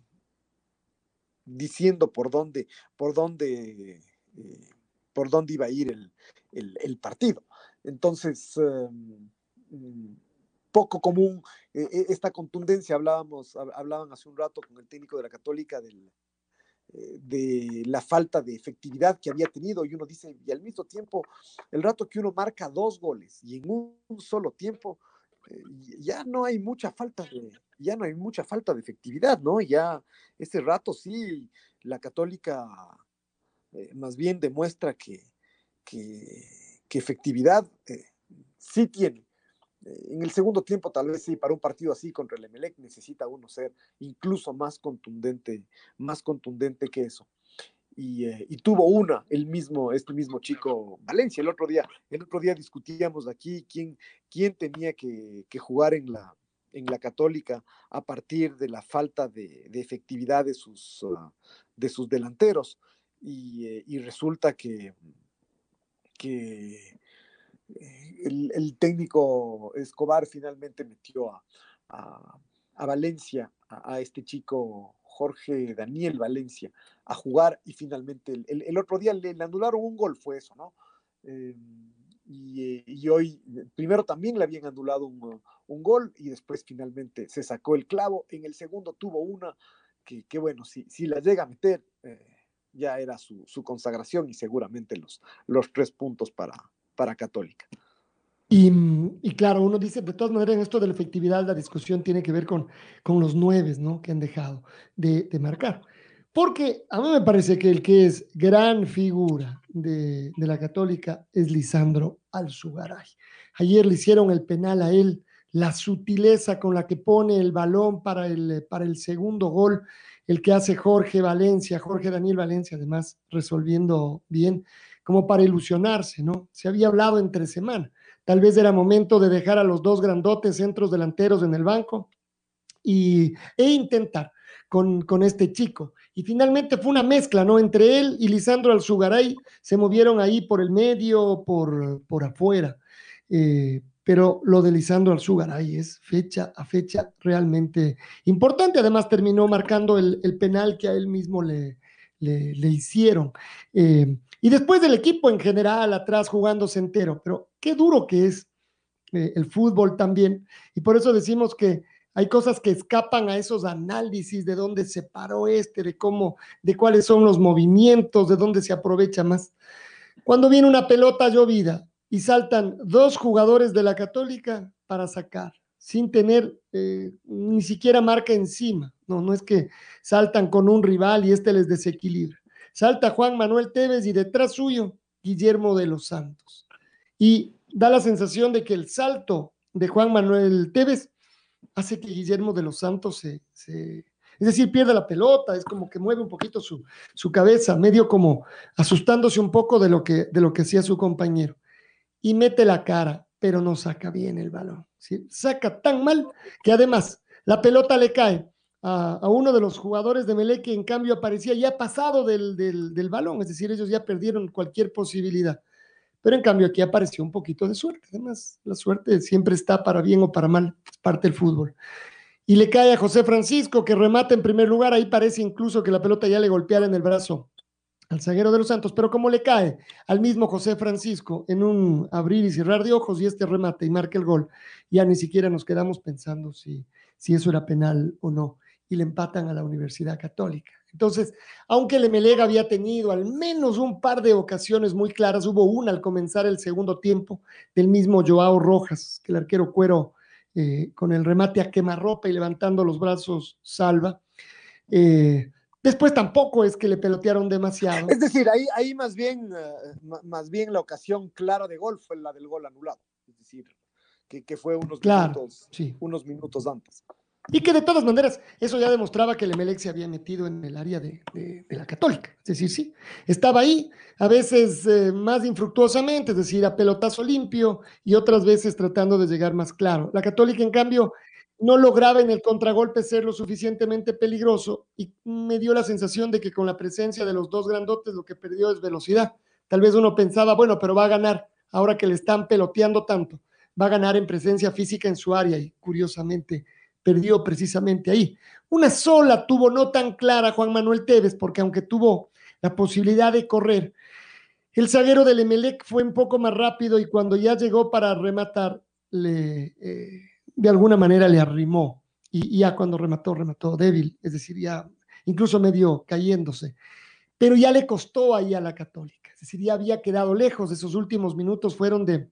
diciendo por dónde, por dónde, eh, por dónde iba a ir el, el, partido. Entonces, eh, poco común eh, esta contundencia, hablábamos, hablaban hace un rato con el técnico de la Católica del, de la falta de efectividad que había tenido y uno dice, y al mismo tiempo, el rato que uno marca dos goles y en un solo tiempo, eh, ya no hay mucha falta de, ya no hay mucha falta de efectividad, ¿no? Ya ese rato sí, la católica eh, más bien demuestra que, que, que efectividad eh, sí tiene. En el segundo tiempo, tal vez sí, para un partido así contra el Emelec necesita uno ser incluso más contundente, más contundente que eso. Y, eh, y, tuvo una, el mismo, este mismo chico Valencia. El otro día, el otro día discutíamos aquí quién, quién tenía que, que jugar en la, en la Católica a partir de la falta de, de efectividad de sus, uh, de sus delanteros. Y, eh, y resulta que, que el, el, técnico Escobar finalmente metió a, a, a Valencia, a, a, este chico Jorge Daniel Valencia, a jugar y finalmente el, el, otro día le, anularon un gol, fue eso, ¿no? Eh, y, y, hoy, primero también le habían anulado un, un, gol y después finalmente se sacó el clavo. En el segundo tuvo una que, que bueno, si, si la llega a meter, eh, ya era su, su consagración y seguramente los, los tres puntos para, para Católica. Y, y, claro, uno dice, de todas maneras, en esto de la efectividad, la discusión tiene que ver con, con los nueve, ¿no? Que han dejado de, de, marcar. Porque a mí me parece que el que es gran figura de, de la Católica es Lisandro Alzugaray. Ayer le hicieron el penal a él, la sutileza con la que pone el balón para el, para el segundo gol, el que hace Jorge Valencia, Jorge Daniel Valencia, además resolviendo bien, como para ilusionarse, ¿no? Se había hablado entre semana Tal vez era momento de dejar a los dos grandotes centros delanteros en el banco y, e intentar con, con este chico. Y finalmente fue una mezcla, ¿no? Entre él y Lisandro Alzugaray se movieron ahí por el medio, por, por afuera. Eh, pero lo de Lisandro Alzugaray es fecha a fecha realmente importante. Además, terminó marcando el, penal que a él mismo le, le, le hicieron. Eh, y después del equipo en general, atrás jugándose entero, pero qué duro que es eh, el fútbol también. Y por eso decimos que hay cosas que escapan a esos análisis de dónde se paró este, de cómo, de cuáles son los movimientos, de dónde se aprovecha más. Cuando viene una pelota llovida y saltan dos jugadores de la Católica para sacar, sin tener eh, ni siquiera marca encima. No, no es que saltan con un rival y este les desequilibra. Salta Juan Manuel Tevez y detrás suyo Guillermo de los Santos. Y da la sensación de que el salto de Juan Manuel Tevez hace que Guillermo de los Santos se, es decir, pierde la pelota, es como que mueve un poquito su, su, cabeza, medio como asustándose un poco de lo, que, de lo que hacía su compañero. Y mete la cara, pero no saca bien el balón. Saca tan mal que además la pelota le cae a, uno de los jugadores de Melé que en cambio aparecía ya pasado del, del, balón, es decir, ellos ya perdieron cualquier posibilidad. Pero en cambio aquí apareció un poquito de suerte. Además, la suerte siempre está para bien o para mal, es parte del fútbol. Y le cae a José Francisco, que remata en primer lugar, ahí parece incluso que la pelota ya le golpeara en el brazo al zaguero de los Santos, pero como le cae al mismo José Francisco en un abrir y cerrar de ojos y este remate y marca el gol, ya ni siquiera nos quedamos pensando si, si eso era penal o no y le empatan a la Universidad Católica. Entonces, aunque el había tenido al menos un par de ocasiones muy claras, hubo una al comenzar el segundo tiempo del mismo Joao Rojas, que el arquero cuero eh, con el remate a quemarropa y levantando los brazos salva. Eh, después tampoco es que le pelotearon demasiado. Es decir, ahí, ahí más, bien, uh, más bien la ocasión clara de gol fue la del gol anulado. Es decir, que, que fue unos, claro, minutos, sí. unos minutos antes. Y que de todas maneras, eso ya demostraba que el Emelec se había metido en el área de, de, la Católica. Es decir, sí, estaba ahí, a veces eh, más infructuosamente, es decir, a pelotazo limpio, y otras veces tratando de llegar más claro. La Católica, en cambio, no lograba en el contragolpe ser lo suficientemente peligroso y me dio la sensación de que con la presencia de los dos grandotes lo que perdió es velocidad. Tal vez uno pensaba, bueno, pero va a ganar ahora que le están peloteando tanto, va a ganar en presencia física en su área y curiosamente perdió precisamente ahí. Una sola tuvo no tan clara Juan Manuel Tevez, porque aunque tuvo la posibilidad de correr, el zaguero del Emelec fue un poco más rápido y cuando ya llegó para rematar, le, eh, de alguna manera le arrimó. Y, ya cuando remató, remató débil, es decir, ya incluso medio cayéndose. Pero ya le costó ahí a la Católica, es decir, ya había quedado lejos. Esos últimos minutos fueron de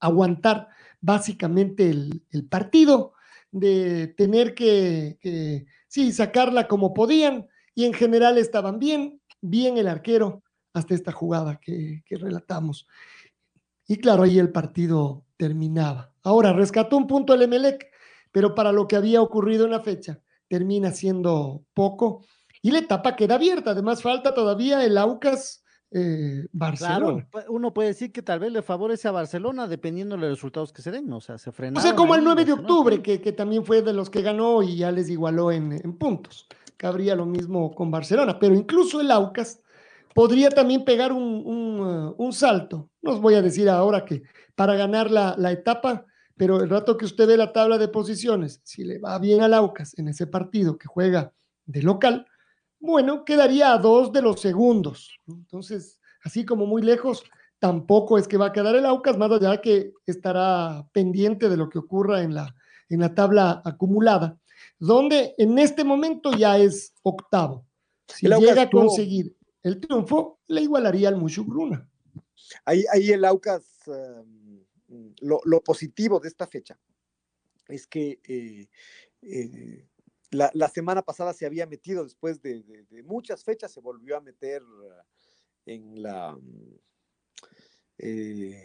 aguantar básicamente el partido de tener que, sí, sacarla como podían y en general estaban bien, bien el arquero hasta esta jugada que, que relatamos. Y claro, ahí el partido terminaba. Ahora, rescató un punto el Emelec, pero para lo que había ocurrido en la fecha, termina siendo poco y la etapa queda abierta. Además, falta todavía el Aucas eh, Barcelona. Claro, uno puede decir que tal vez le favorece a Barcelona dependiendo de los resultados que se den, o sea, se frena. O sea, como el 9 de octubre, que, que, también fue de los que ganó y ya les igualó en, en puntos. Cabría lo mismo con Barcelona, pero incluso el Aucas podría también pegar un, un, uh, un, salto. No os voy a decir ahora que para ganar la, la, etapa, pero el rato que usted ve la tabla de posiciones, si le va bien al Aucas en ese partido que juega de local, bueno, quedaría a dos de los segundos. Entonces, así como muy lejos, tampoco es que va a quedar el Aucas, más allá que estará pendiente de lo que ocurra en la, en la tabla acumulada, donde en este momento ya es octavo. Si llega a conseguir el triunfo le igualaría al Mushugruna. Ahí, ahí el Aucas, lo, lo, positivo de esta fecha es que eh, eh, la, la, semana pasada se había metido, después de, de, de, muchas fechas, se volvió a meter en la eh,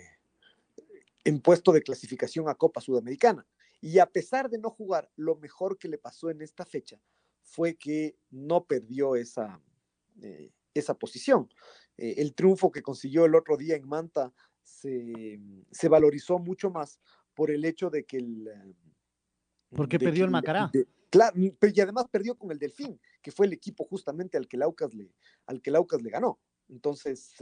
en puesto de clasificación a Copa Sudamericana. Y a pesar de no jugar, lo mejor que le pasó en esta fecha fue que no perdió esa, eh, esa posición. Eh, el triunfo que consiguió el otro día en Manta se, se, valorizó mucho más por el hecho de que el... Porque perdió que, el Macará. De, claro, y además perdió con el Delfín, que fue el equipo justamente al que el Aucas le, al que el Aucas le ganó. Entonces,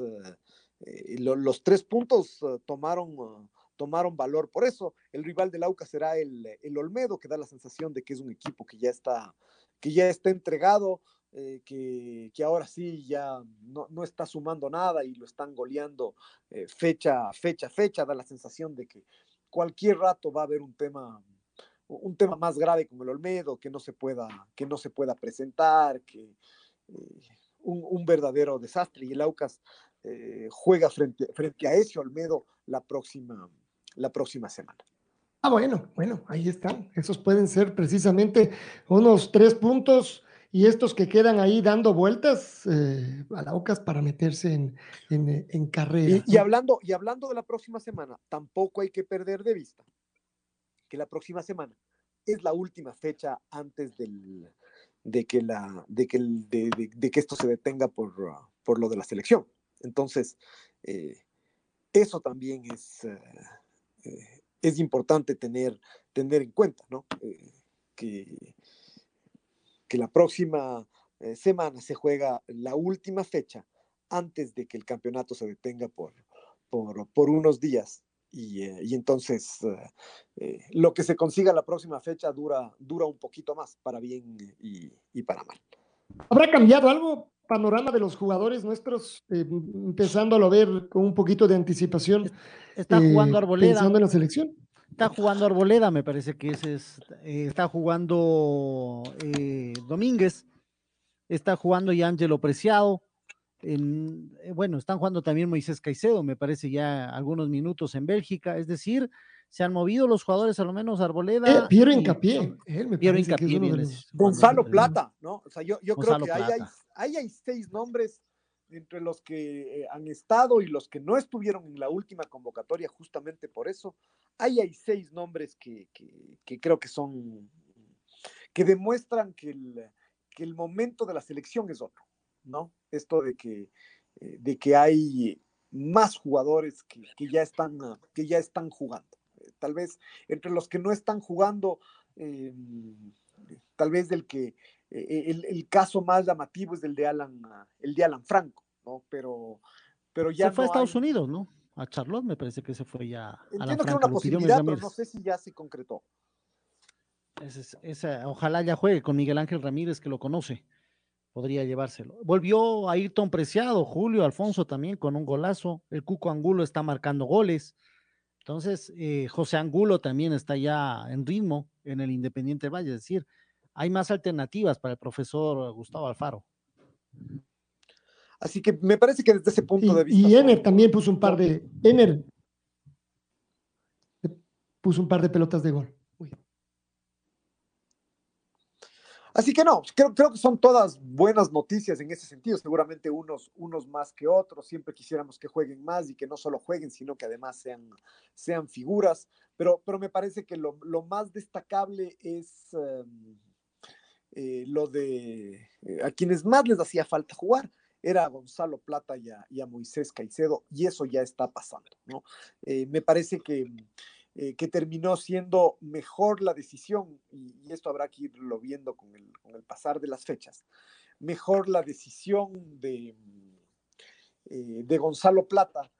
eh, lo, los tres puntos uh, tomaron, tomaron valor por eso. El rival del Aucas será el, el, Olmedo, que da la sensación de que es un equipo que ya está, que ya está entregado, eh, que, que, ahora sí ya no, no, está sumando nada y lo están goleando eh, fecha, fecha, fecha. Da la sensación de que cualquier rato va a haber un tema un tema más grave con el Olmedo, que no se pueda, que no se pueda presentar, que eh, un, un, verdadero desastre. Y el Aucas eh, juega frente, frente a ese Olmedo la próxima, la próxima semana. Ah, bueno, bueno, ahí están. Esos pueden ser precisamente unos tres puntos y estos que quedan ahí dando vueltas eh, a la Aucas para meterse en, en, en carrera. Y, y, hablando, y hablando de la próxima semana, tampoco hay que perder de vista que la próxima semana es la última fecha antes del, de, que la, de, que el, de, que esto se detenga por, por lo de la selección. Entonces, eh, eso también es, eh, es importante tener, tener en cuenta, ¿no? Eh, que, que la próxima semana se juega la última fecha antes de que el campeonato se detenga por, por, por unos días y, eh, y, entonces eh, eh, lo que se consiga la próxima fecha dura, dura un poquito más, para bien y, y, para mal. ¿Habrá cambiado algo panorama de los jugadores nuestros, eh, empezándolo a ver con un poquito de anticipación? Está jugando Arboleda. Pensando en la selección. Está jugando Arboleda, me parece que ese es, está jugando Domínguez, está jugando y Ángelo Preciado, en, eh, bueno, están jugando también Moisés Caicedo, me parece ya algunos minutos en Bélgica, es decir, se han movido los jugadores, a lo menos Arboleda. Eh, Piero Hincapié. Él me Piero Hincapié. Los... Gonzalo Plata, ¿no? O sea, yo, yo creo que ahí hay, ahí hay, seis nombres entre los que eh, han estado y los que no estuvieron en la última convocatoria, justamente por eso. Ahí hay seis nombres que, que, que creo que son, que demuestran que el, que el momento de la selección es otro. ¿No? Esto de que, eh, de que hay más jugadores que, que, ya están, que ya están jugando. Eh, tal vez entre los que no están jugando, eh, tal vez del que eh, el, el, caso más llamativo es el de Alan, el de Alan Franco, ¿no? Pero, pero ya se fue no a Estados hay... Unidos, ¿no? A Charlotte me parece que se fue ya. Entiendo que era una posibilidad, pero no sé si ya se concretó. Es, es, ojalá ya juegue con Miguel Ángel Ramírez, que lo conoce podría llevárselo. Volvió a Ayrton Preciado, Julio Alfonso también con un golazo. El Cuco Angulo está marcando goles. Entonces, eh, José Angulo también está ya en ritmo en el Independiente Valle. Es decir, hay más alternativas para el profesor Gustavo Alfaro. Así que me parece que desde ese punto y, de vista. Y Ener también puso un par de. Ener puso un par de pelotas de gol. Así que no, creo, que son todas buenas noticias en ese sentido, seguramente unos, unos más que otros, siempre quisiéramos que jueguen más y que no solo jueguen, sino que además sean, sean figuras, pero, pero me parece que lo, lo más destacable es um, eh, lo de eh, a quienes más les hacía falta jugar, era a Gonzalo Plata y a, y a, Moisés Caicedo, y eso ya está pasando, ¿no? Eh, me parece que eh, que terminó siendo mejor la decisión, y, esto habrá que irlo viendo con el, con el pasar de las fechas, mejor la decisión de, eh, de Gonzalo Plata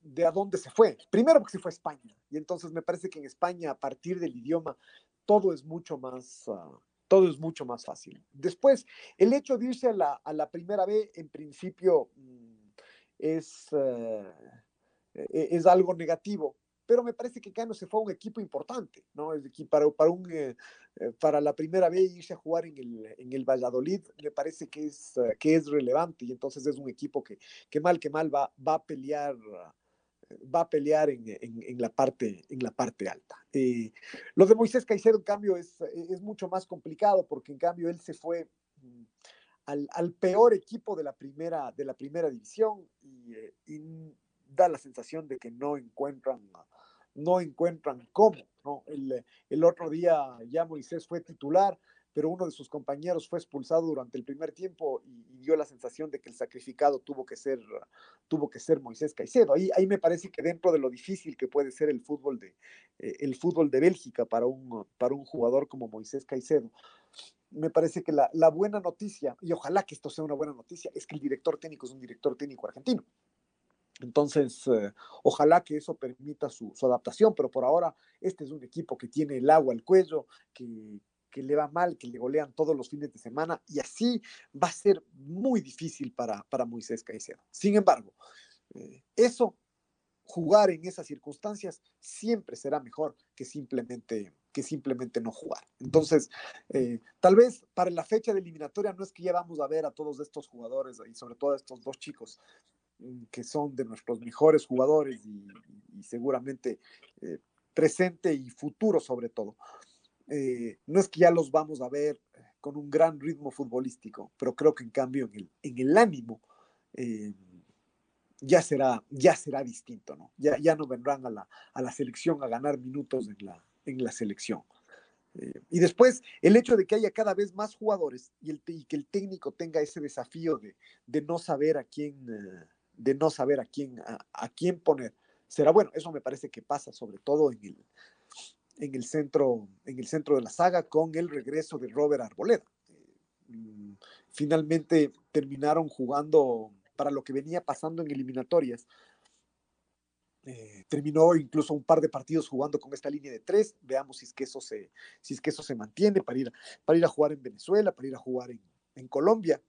de a dónde se fue. Primero porque se fue a España, y entonces me parece que en España, a partir del idioma, todo es mucho más, uh, todo es mucho más fácil. Después, el hecho de irse a la, a la primera B, en principio, mm, es, uh, es algo negativo, pero me parece que Cano se fue a un equipo importante, ¿no? Para, para, un, eh, eh, para la primera vez irse a jugar en el, en el Valladolid, me parece que es, eh, que es relevante y entonces es un equipo que, que mal que mal va, va a pelear va a pelear en, en, la, parte, en la parte alta. Eh, lo de Moisés Caicedo, en cambio, es, es mucho más complicado porque en cambio él se fue mm, al, al peor equipo de la primera, de la primera división y da la sensación de que no encuentran no encuentran cómo. El, el, otro día ya Moisés fue titular, pero uno de sus compañeros fue expulsado durante el primer tiempo y, y, dio la sensación de que el sacrificado tuvo que ser, tuvo que ser Moisés Caicedo. Ahí, ahí me parece que dentro de lo difícil que puede ser el fútbol de, eh, el fútbol de Bélgica para un, para un jugador como Moisés Caicedo, me parece que la, la buena noticia, y ojalá que esto sea una buena noticia, es que el director técnico es un director técnico argentino. Entonces, eh, ojalá que eso permita su, adaptación, pero por ahora este es un equipo que tiene el agua al cuello, que, que, le va mal, que le golean todos los fines de semana y así va a ser muy difícil para, para Moisés Caicedo. Sin embargo, eh, eso, jugar en esas circunstancias siempre será mejor que simplemente que simplemente no jugar. Entonces, eh, tal vez para la fecha de eliminatoria no es que ya vamos a ver a todos estos jugadores y sobre todo a estos dos chicos que son de nuestros mejores jugadores y, y seguramente eh, presente y futuro sobre todo. Eh, no es que ya los vamos a ver eh, con un gran ritmo futbolístico, pero creo que en cambio en el, en el ánimo eh, ya, será, ya será distinto, ¿no? Ya, ya no vendrán a la, a la selección a ganar minutos en la, en la selección. Eh, y después, el hecho de que haya cada vez más jugadores y, el, y que el técnico tenga ese desafío de, de no saber a quién, uh, de no saber a quién, a, quién poner. Será bueno, eso me parece que pasa sobre todo en el, en el, centro, en el centro de la saga con el regreso de Robert Arboleda. Eh, finalmente terminaron jugando para lo que venía pasando en eliminatorias. Eh, terminó incluso un par de partidos jugando con esta línea de tres. Veamos si es que eso se, si es que eso se mantiene para ir, para ir a jugar en Venezuela, para ir a jugar en, en Colombia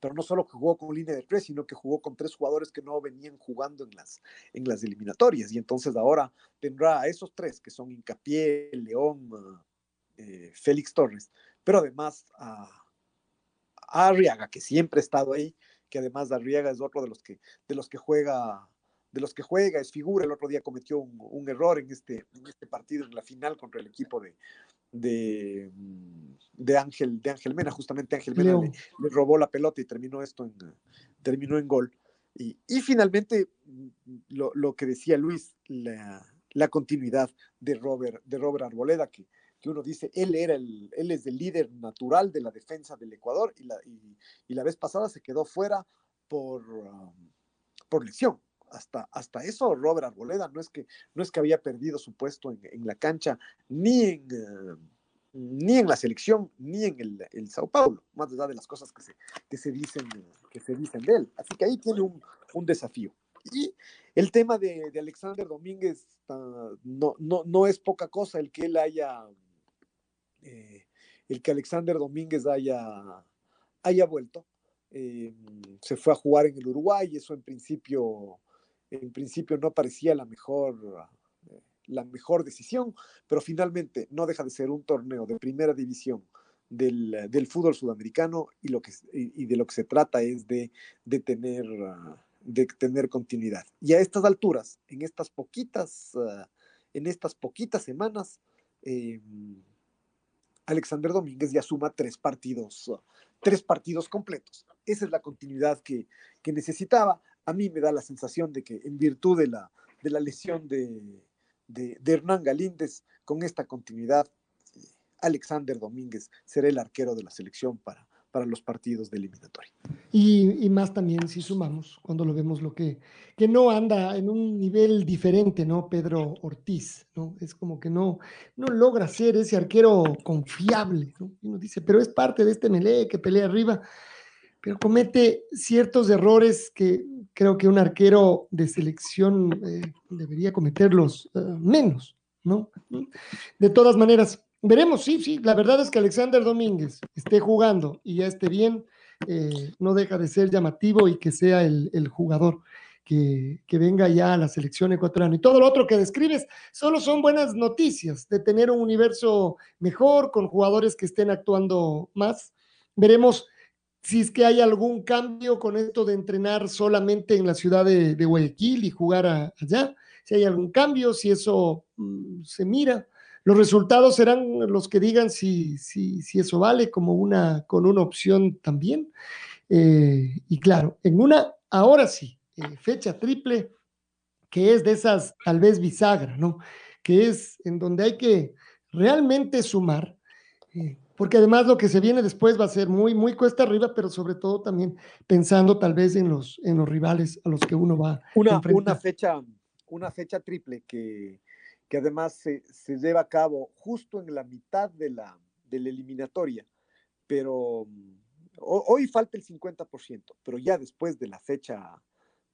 pero no solo jugó con línea de tres, sino que jugó con tres jugadores que no venían jugando en las, en las eliminatorias. Y entonces ahora tendrá a esos tres, que son Incapié, León, eh, Félix Torres, pero además a, a, Arriaga, que siempre ha estado ahí, que además de Arriaga es otro de los que, de los que juega de los que juega, es figura, el otro día cometió un, un error en este, en este partido, en la final contra el equipo de, de, mm, de, Ángel, de Ángel Mena, justamente Ángel Mena le, le, robó la pelota y terminó esto en, terminó en gol. Y, y finalmente, mm, lo, lo, que decía Luis, la, la, continuidad de Robert, de Robert Arboleda, que, que uno dice, él, era el, él es el líder natural de la defensa del Ecuador y la, y, y la vez pasada se quedó fuera por, um, por lesión hasta, hasta eso Robert Arboleda no es que, no es que había perdido su puesto en, en la cancha ni en, uh, ni en la selección ni en el, el, Sao Paulo, más allá de las cosas que se, que se, dicen, que se dicen de él. Así que ahí tiene un, un desafío. Y el tema de, de Alexander Domínguez uh, no, no, no, es poca cosa el que él haya, eh, el que Alexander Domínguez haya, haya vuelto. Eh, se fue a jugar en el Uruguay, eso en principio en principio no parecía la mejor, eh, la mejor decisión, pero finalmente no deja de ser un torneo de primera división del, del fútbol sudamericano y, lo que, y, de lo que se trata es de, de, tener, de tener continuidad. Y a estas alturas, en estas poquitas, uh, en estas poquitas semanas, eh, Alexander Domínguez ya suma tres partidos, tres partidos completos. Esa es la continuidad que, que necesitaba a mí me da la sensación de que en virtud de la, de la lesión de, de, Hernán Galíndez, con esta continuidad, Alexander Domínguez será el arquero de la selección para, para los partidos de eliminatoria. Y, y, más también si sumamos, cuando lo vemos, lo que, que no anda en un nivel diferente, ¿no? Pedro Ortiz, ¿no? Es como que no, no logra ser ese arquero confiable, ¿no? Y uno dice, pero es parte de este melee que pelea arriba, pero comete ciertos errores que creo que un arquero de selección eh, debería cometerlos uh, menos, ¿no? De todas maneras, veremos, sí, sí, la verdad es que Alexander Domínguez esté jugando y ya esté bien, eh, no deja de ser llamativo y que sea el, el jugador que, que, venga ya a la selección ecuatoriana. Y todo lo otro que describes solo son buenas noticias de tener un universo mejor, con jugadores que estén actuando más. Veremos si es que hay algún cambio con esto de entrenar solamente en la ciudad de, Guayaquil y jugar allá, si hay algún cambio, si eso mm, se mira. Los resultados serán los que digan si, si, si eso vale como una, con una opción también. Eh, y claro, en una, ahora sí, eh, fecha triple, que es de esas tal vez bisagra, ¿no? Que es en donde hay que realmente sumar, eh, porque además lo que se viene después va a ser muy, muy cuesta arriba, pero sobre todo también pensando tal vez en los, en los rivales a los que uno va una, a. Una fecha, una fecha triple que, que además se, se, lleva a cabo justo en la mitad de la, de la eliminatoria, pero hoy falta el 50%, pero ya después de la fecha,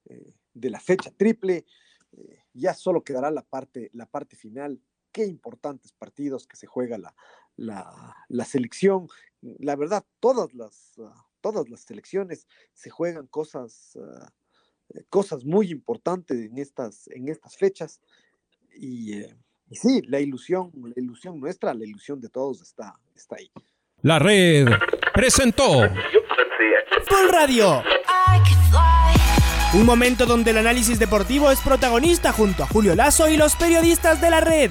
eh, de la fecha triple, eh, ya solo quedará la parte, la parte final. Qué importantes partidos que se juega la, la, la selección. La verdad, todas las, uh, todas las selecciones se juegan cosas, uh, cosas muy importantes en estas, en estas fechas. Y, eh, y, sí, la ilusión, la ilusión nuestra, la ilusión de todos está, está ahí. La red presentó Full Radio. Un momento donde el análisis deportivo es protagonista junto a Julio Lazo y los periodistas de la red.